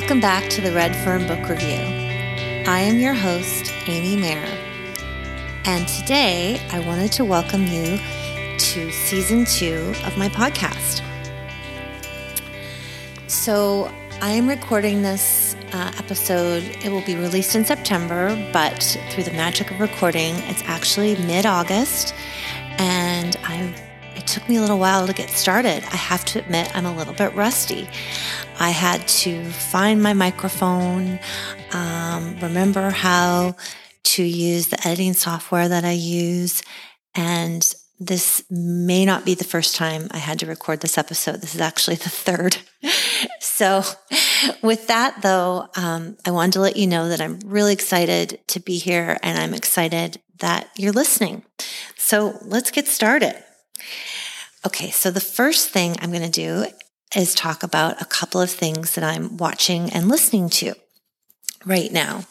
Welcome back to the Red Fern Book Review. I am your host, Amy Mayer. And today I wanted to welcome you to season two of my podcast. So I am recording this uh, episode. It will be released in September, but through the magic of recording, it's actually mid August. And I'm it took me a little while to get started. I have to admit, I'm a little bit rusty. I had to find my microphone, um, remember how to use the editing software that I use, and this may not be the first time I had to record this episode. This is actually the third. so, with that, though, um, I wanted to let you know that I'm really excited to be here and I'm excited that you're listening. So, let's get started. Okay, so the first thing I'm going to do is talk about a couple of things that I'm watching and listening to right now.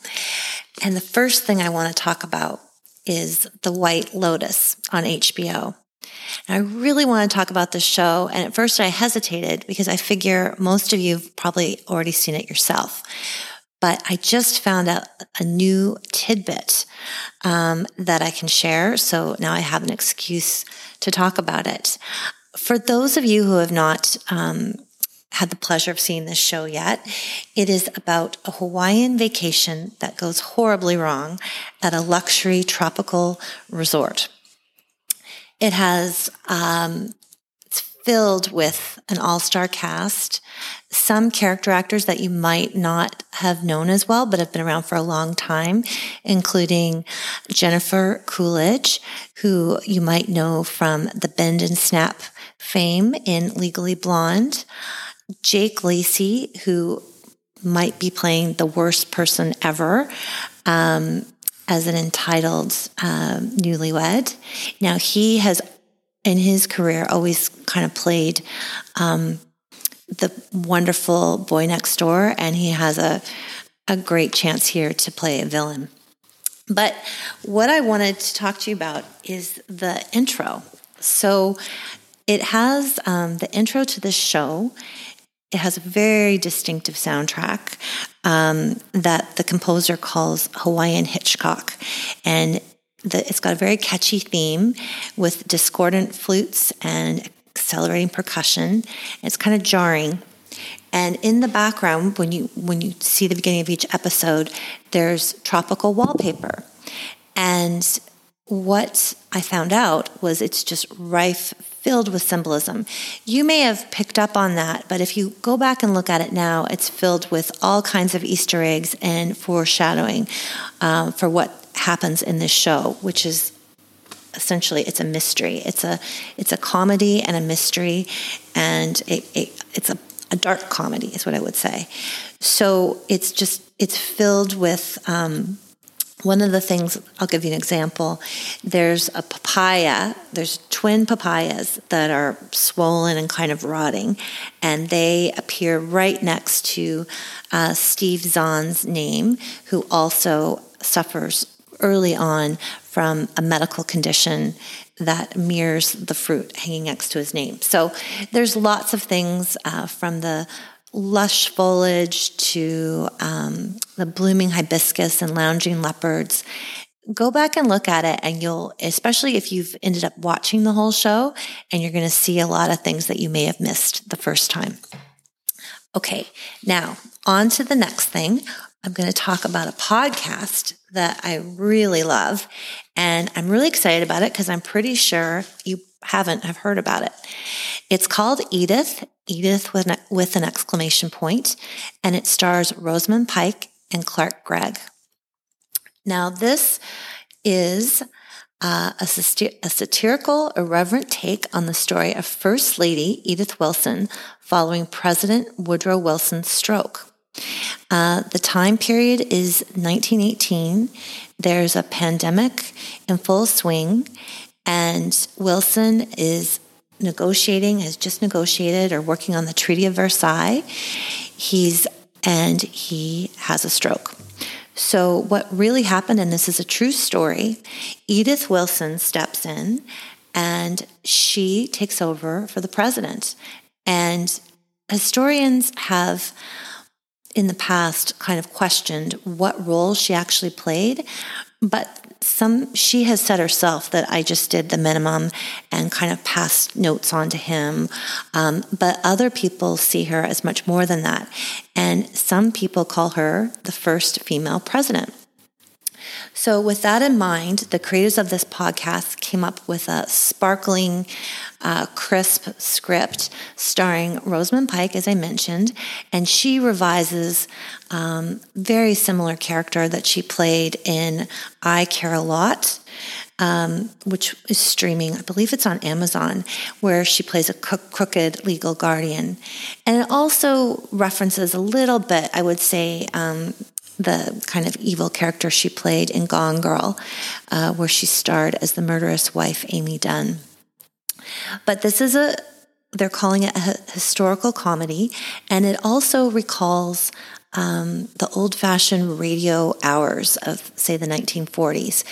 And the first thing I want to talk about is The White Lotus on HBO. And I really want to talk about this show. And at first I hesitated because I figure most of you have probably already seen it yourself. But I just found out a new tidbit um, that I can share. So now I have an excuse to talk about it. For those of you who have not um, had the pleasure of seeing this show yet. It is about a Hawaiian vacation that goes horribly wrong at a luxury tropical resort. It has, um, filled with an all star cast, some character actors that you might not have known as well, but have been around for a long time, including Jennifer Coolidge, who you might know from the Bend and Snap fame in Legally Blonde. Jake Lacy, who might be playing the worst person ever um, as an entitled um, newlywed. Now, he has, in his career, always kind of played um, the wonderful boy next door, and he has a, a great chance here to play a villain. But what I wanted to talk to you about is the intro. So it has um, the intro to this show it has a very distinctive soundtrack um, that the composer calls Hawaiian Hitchcock. And the, it's got a very catchy theme with discordant flutes and accelerating percussion. It's kind of jarring. And in the background, when you when you see the beginning of each episode, there's tropical wallpaper. And what I found out was it's just rife filled with symbolism. You may have picked up on that, but if you go back and look at it now, it's filled with all kinds of Easter eggs and foreshadowing um, for what happens in this show, which is essentially it's a mystery. It's a it's a comedy and a mystery, and it, it, it's a, a dark comedy, is what I would say. So it's just it's filled with um, one of the things, I'll give you an example. There's a papaya, there's twin papayas that are swollen and kind of rotting, and they appear right next to uh, Steve Zahn's name, who also suffers early on from a medical condition that mirrors the fruit hanging next to his name. So there's lots of things uh, from the lush foliage to um, the blooming hibiscus and lounging leopards. Go back and look at it, and you'll, especially if you've ended up watching the whole show, and you're going to see a lot of things that you may have missed the first time. Okay, now on to the next thing. I'm going to talk about a podcast that I really love, and I'm really excited about it because I'm pretty sure you haven't have heard about it. It's called Edith, Edith with an, with an exclamation point, and it stars Rosamund Pike and Clark Gregg. Now, this is uh, a, a, satirical, irreverent take on the story of First Lady Edith Wilson following President Woodrow Wilson's stroke. Uh, the time period is 1918. There's a pandemic in full swing, and Wilson is negotiating, has just negotiated or working on the Treaty of Versailles. He's and he has a stroke. So, what really happened, and this is a true story, Edith Wilson steps in and she takes over for the president. And historians have in the past kind of questioned what role she actually played, but some she has said herself that I just did the minimum and kind of passed notes on to him. Um, but other people see her as much more than that. And some people call her the first female president. So, with that in mind, the creators of this podcast came up with a sparkling, uh, crisp script starring Rosamund Pike, as I mentioned, and she revises um, very similar character that she played in I Care a Lot. Um, which is streaming. I believe it's on Amazon, where she plays a crooked legal guardian. And it also references a little bit, I would say, um, the kind of evil character she played in Gone Girl, uh, where she starred as the murderous wife, Amy Dunne. But this is a, they're calling it a historical comedy, and it also recalls um, the old fashioned radio hours of, say, the 1940s.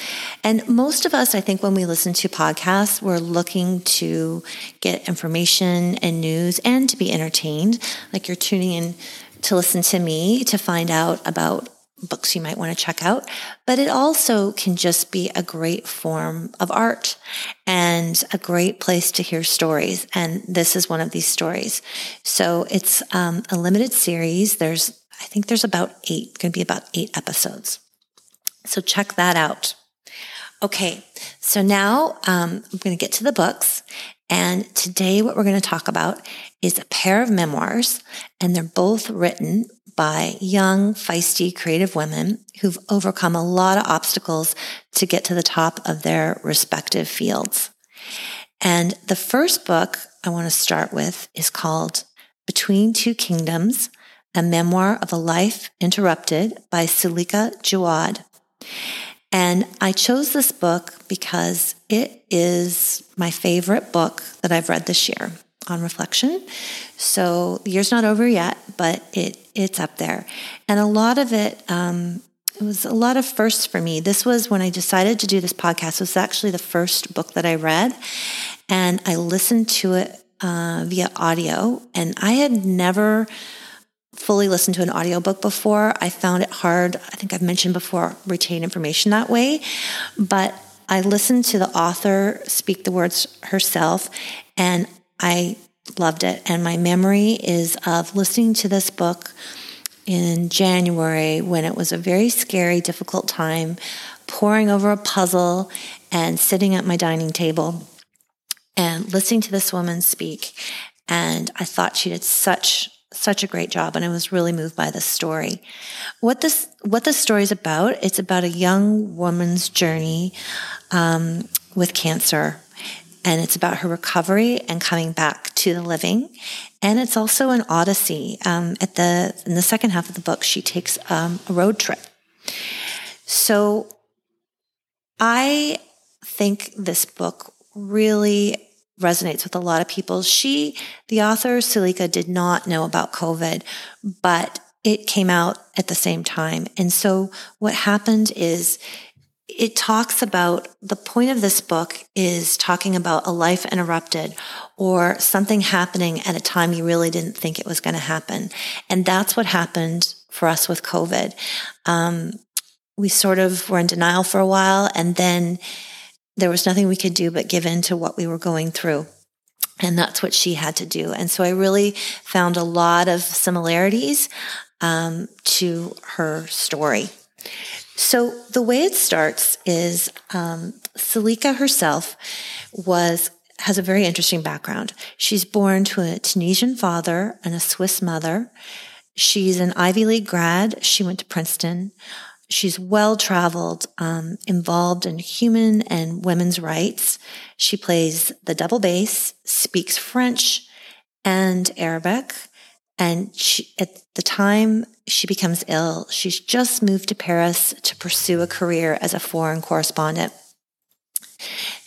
And most of us, I think, when we listen to podcasts, we're looking to get information and news and to be entertained. Like you're tuning in to listen to me to find out about books you might want to check out, but it also can just be a great form of art and a great place to hear stories. And this is one of these stories. So it's um, a limited series. There's, I think there's about eight, going to be about eight episodes. So check that out. Okay, so now um, I'm going to get to the books. And today, what we're going to talk about is a pair of memoirs, and they're both written by young, feisty, creative women who've overcome a lot of obstacles to get to the top of their respective fields. And the first book I want to start with is called Between Two Kingdoms, a memoir of a life interrupted by Suleika Jaouad. And I chose this book because it is my favorite book that I've read this year on reflection. So the year's not over yet, but it it's up there, and a lot of it. Um, it was a lot of firsts for me. This was when I decided to do this podcast. It was actually the first book that I read, and I listened to it uh, via audio. And I had never fully listened to an audiobook before. I found it hard. I think I've mentioned before, retain information that way, but I listened to the author speak the words herself, and I loved it. And my memory is of listening to this book in January when it was a very scary, difficult time, poring over a puzzle and sitting at my dining table and listening to this woman speak. And I thought she did such such a great job and I was really moved by this story. What this what the story is about, it's about a young woman's journey um, with cancer and it's about her recovery and coming back to the living. And it's also an odyssey. Um, at the in the second half of the book, she takes um, a road trip. So, I think this book really resonates with a lot of people. She, the author Suleika, did not know about COVID, but it came out at the same time. And so, what happened is it talks about the point of this book is talking about a life interrupted or something happening at a time you really didn't think it was going to happen. And that's what happened for us with COVID. Um, we sort of were in denial for a while, and then there was nothing we could do but give in to what we were going through. And that's what she had to do. And so I really found a lot of similarities um, to her story. So the way it starts is um, Suleika herself was has a very interesting background. She's born to a Tunisian father and a Swiss mother. She's an Ivy League grad. She went to Princeton. She's well traveled, um, involved in human and women's rights. She plays the double bass, speaks French and Arabic, and she, at the time she becomes ill, she's just moved to Paris to pursue a career as a foreign correspondent.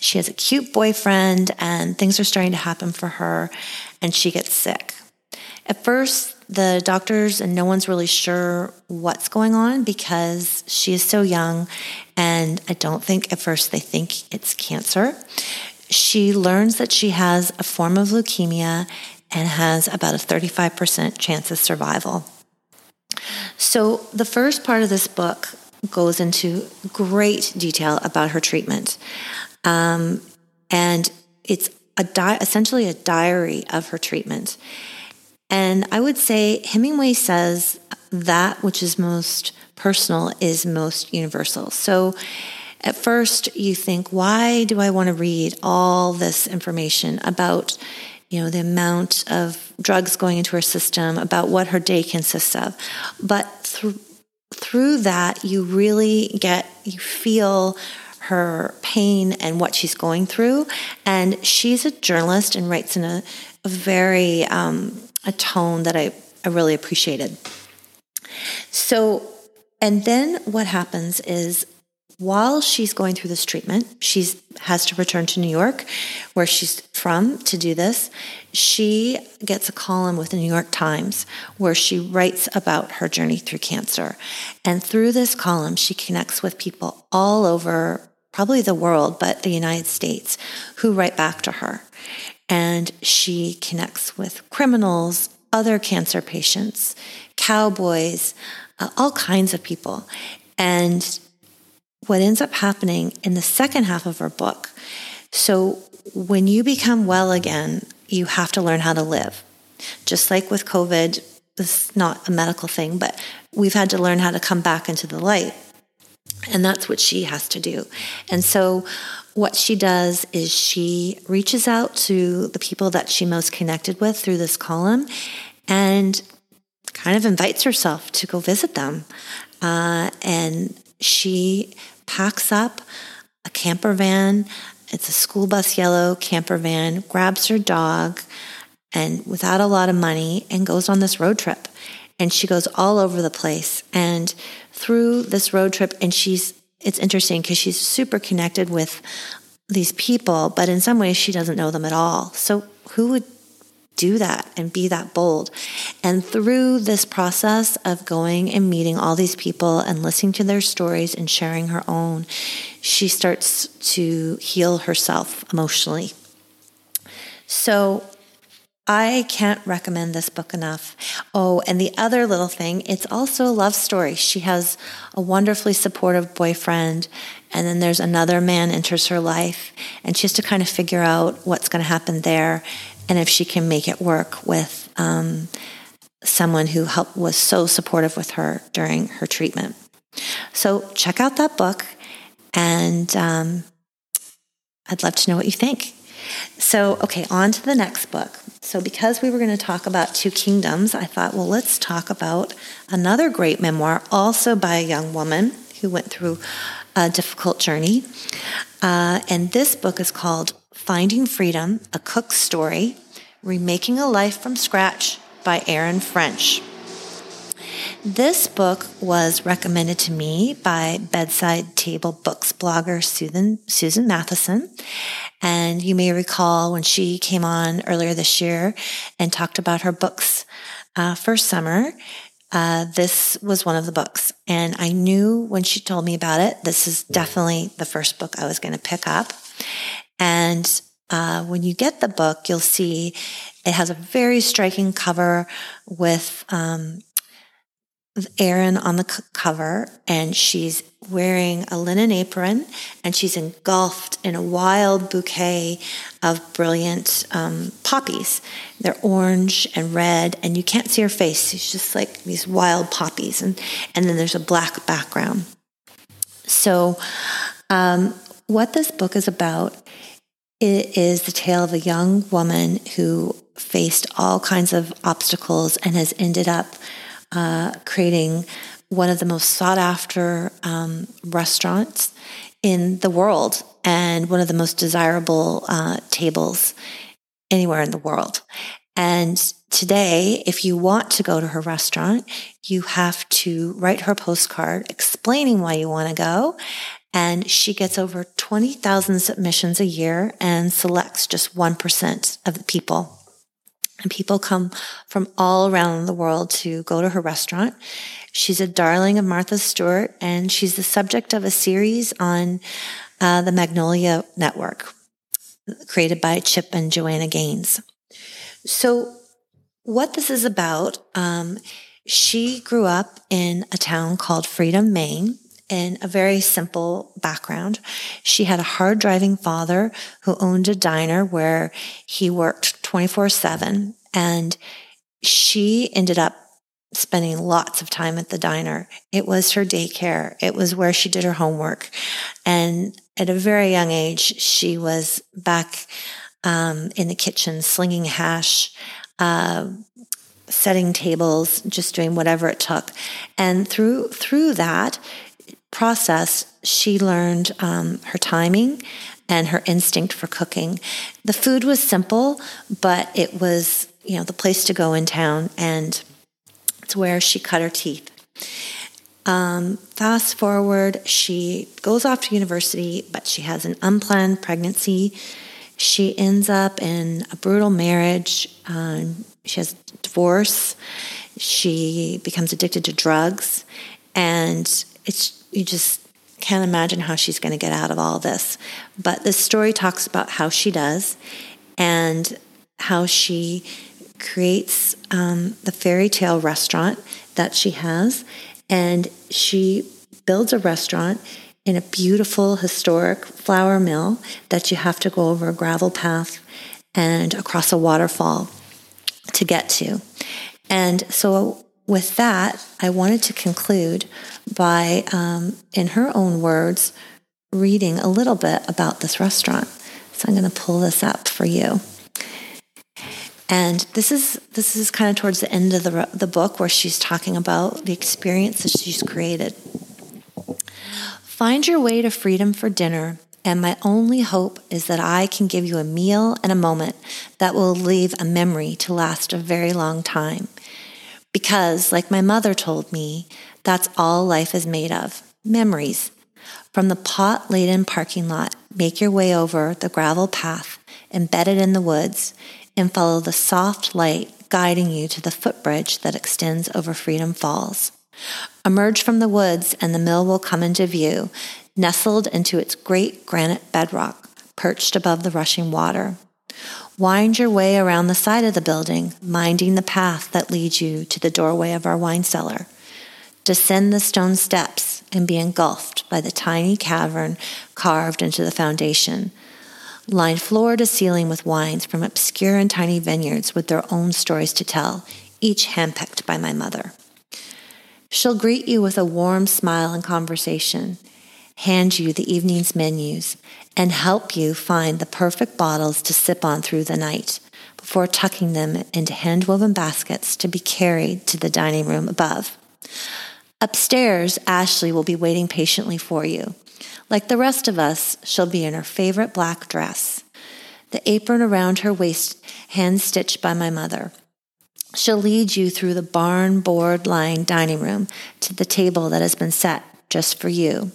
She has a cute boyfriend, and things are starting to happen for her, and she gets sick. At first, the doctors and no one's really sure what's going on because she is so young, and I don't think at first they think it's cancer. She learns that she has a form of leukemia and has about a 35% chance of survival. So, the first part of this book goes into great detail about her treatment. Um, and it's a di- essentially a diary of her treatment. And I would say Hemingway says that which is most personal is most universal. So at first you think, why do I want to read all this information about, you know, the amount of drugs going into her system, about what her day consists of? But through that, you really get, you feel her pain and what she's going through. And she's a journalist and writes in a, a very, um, a tone that I, I really appreciated. So and then what happens is while she's going through this treatment, she has to return to New York, where she's from, to do this. She gets a column with the New York Times where she writes about her journey through cancer. And through this column, she connects with people all over, probably the world, but the United States, who write back to her. And she connects with criminals, other cancer patients, cowboys, uh, all kinds of people. And what ends up happening in the second half of her book so when you become well again, you have to learn how to live. Just like with COVID, this is not a medical thing, but we've had to learn how to come back into the light. And that's what she has to do. And so, what she does is she reaches out to the people that she most connected with through this column and kind of invites herself to go visit them. Uh, and she packs up a camper van. It's a school bus yellow camper van, grabs her dog, and without a lot of money, and goes on this road trip. And she goes all over the place. And through this road trip, and she's, it's interesting because she's super connected with these people, but in some ways she doesn't know them at all. So who would do that and be that bold. And through this process of going and meeting all these people and listening to their stories and sharing her own, she starts to heal herself emotionally. So I can't recommend this book enough. Oh, and the other little thing, it's also a love story. She has a wonderfully supportive boyfriend, and then there's another man enters her life, and she has to kind of figure out what's going to happen there and if she can make it work with um, someone who helped, was so supportive with her during her treatment. So check out that book, and um, I'd love to know what you think. So, okay, on to the next book. So, because we were going to talk about Two Kingdoms, I thought, well, let's talk about another great memoir, also by a young woman who went through a difficult journey. Uh, and this book is called Finding Freedom, A Cook's Story, Remaking a Life from Scratch by Erin French. This book was recommended to me by Bedside Table Books blogger Susan, Susan Matheson. And you may recall when she came on earlier this year and talked about her books uh, for summer. Uh, this was one of the books. And I knew when she told me about it, this is definitely the first book I was going to pick up. And uh, when you get the book, you'll see it has a very striking cover with um, Erin on the c- cover, and she's wearing a linen apron and she's engulfed in a wild bouquet of brilliant um, poppies. They're orange and red, and you can't see her face. She's just like these wild poppies, and, and then there's a black background. So, um, what this book is about it is the tale of a young woman who faced all kinds of obstacles and has ended up uh, creating one of the most sought after um, restaurants in the world and one of the most desirable uh, tables anywhere in the world. And today, if you want to go to her restaurant, you have to write her postcard explaining why you want to go and she gets over 20,000 submissions a year and selects just 1% of the people. And people come from all around the world to go to her restaurant. She's a darling of Martha Stewart, and she's the subject of a series on uh, the Magnolia Network, created by Chip and Joanna Gaines. So what this is about, um, she grew up in a town called Freedom, Maine, in a very simple background. She had a hard driving father who owned a diner where he worked 24 7. And she ended up spending lots of time at the diner. It was her daycare. It was where she did her homework. And at a very young age, she was back um, in the kitchen slinging hash, uh, setting tables, just doing whatever it took. And through through that process, she learned um, her timing and her instinct for cooking. The food was simple, but it was you know the place to go in town, and it's where she cut her teeth. Um, fast forward, she goes off to university, but she has an unplanned pregnancy. She ends up in a brutal marriage. Um, she has divorce. She becomes addicted to drugs, and it's you just can't imagine how she's going to get out of all this. But the story talks about how she does, and how she creates um, the fairy tale restaurant that she has, and she builds a restaurant in a beautiful historic flour mill that you have to go over a gravel path and across a waterfall to get to. And so, with that, I wanted to conclude by, um, in her own words, reading a little bit about this restaurant. So, I'm going to pull this up for you. And this is this is kind of towards the end of the the book where she's talking about the experiences she's created. Find your way to freedom for dinner, and my only hope is that I can give you a meal and a moment that will leave a memory to last a very long time. Because, like my mother told me, that's all life is made of memories. From the pot laden parking lot, make your way over the gravel path embedded in the woods and follow the soft light guiding you to the footbridge that extends over Freedom Falls. Emerge from the woods and the mill will come into view, nestled into its great granite bedrock, perched above the rushing water. Wind your way around the side of the building, minding the path that leads you to the doorway of our wine cellar. Descend the stone steps and be engulfed by the tiny cavern carved into the foundation, lined floor to ceiling with wines from obscure and tiny vineyards with their own stories to tell, each handpicked by my mother. She'll greet you with a warm smile and conversation, hand you the evening's menus, and help you find the perfect bottles to sip on through the night before tucking them into hand-woven baskets to be carried to the dining room above. Upstairs, Ashley will be waiting patiently for you like the rest of us, she'll be in her favorite black dress, the apron around her waist, hand stitched by my mother. She'll lead you through the barn board lined dining room to the table that has been set just for you.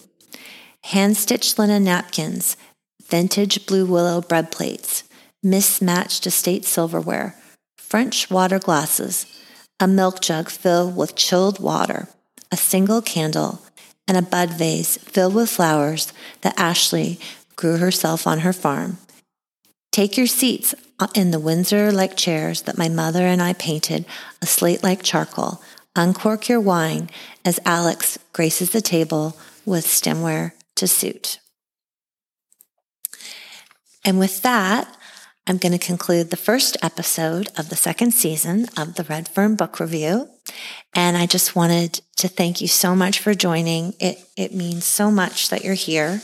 Hand stitched linen napkins, vintage blue willow bread plates, mismatched estate silverware, French water glasses, a milk jug filled with chilled water, a single candle, and a bud vase filled with flowers that Ashley grew herself on her farm. Take your seats in the Windsor like chairs that my mother and I painted a slate like charcoal. Uncork your wine as Alex graces the table with stemware to suit. And with that, I'm going to conclude the first episode of the second season of the Red Fern Book Review. And I just wanted to thank you so much for joining. It, it means so much that you're here.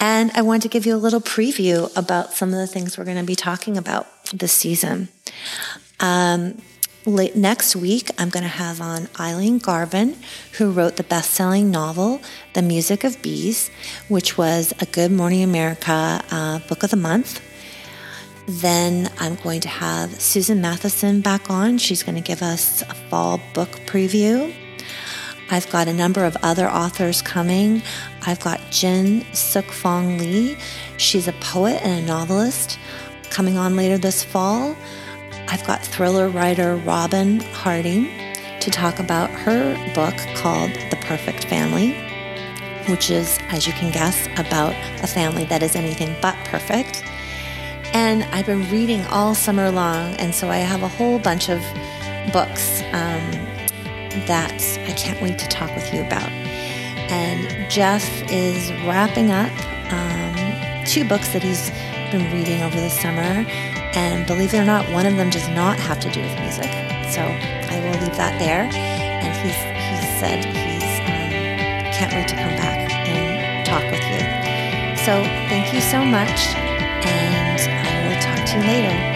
And I want to give you a little preview about some of the things we're going to be talking about this season. Um, late, next week, I'm going to have on Eileen Garvin, who wrote the best selling novel, The Music of Bees, which was a Good Morning America uh, Book of the Month. Then I'm going to have Susan Matheson back on. She's going to give us a fall book preview. I've got a number of other authors coming. I've got Jin Suk Fong Lee. She's a poet and a novelist coming on later this fall. I've got thriller writer Robyn Harding to talk about her book called The Perfect Family, which is, as you can guess, about a family that is anything but perfect. And I've been reading all summer long, and so I have a whole bunch of books um, that I can't wait to talk with you about. And Jeff is wrapping up um, two books that he's been reading over the summer. And believe it or not, one of them does not have to do with music. So I will leave that there. And he's he said he's um, can't wait to come back and talk with you. So thank you so much, and I will talk to you later.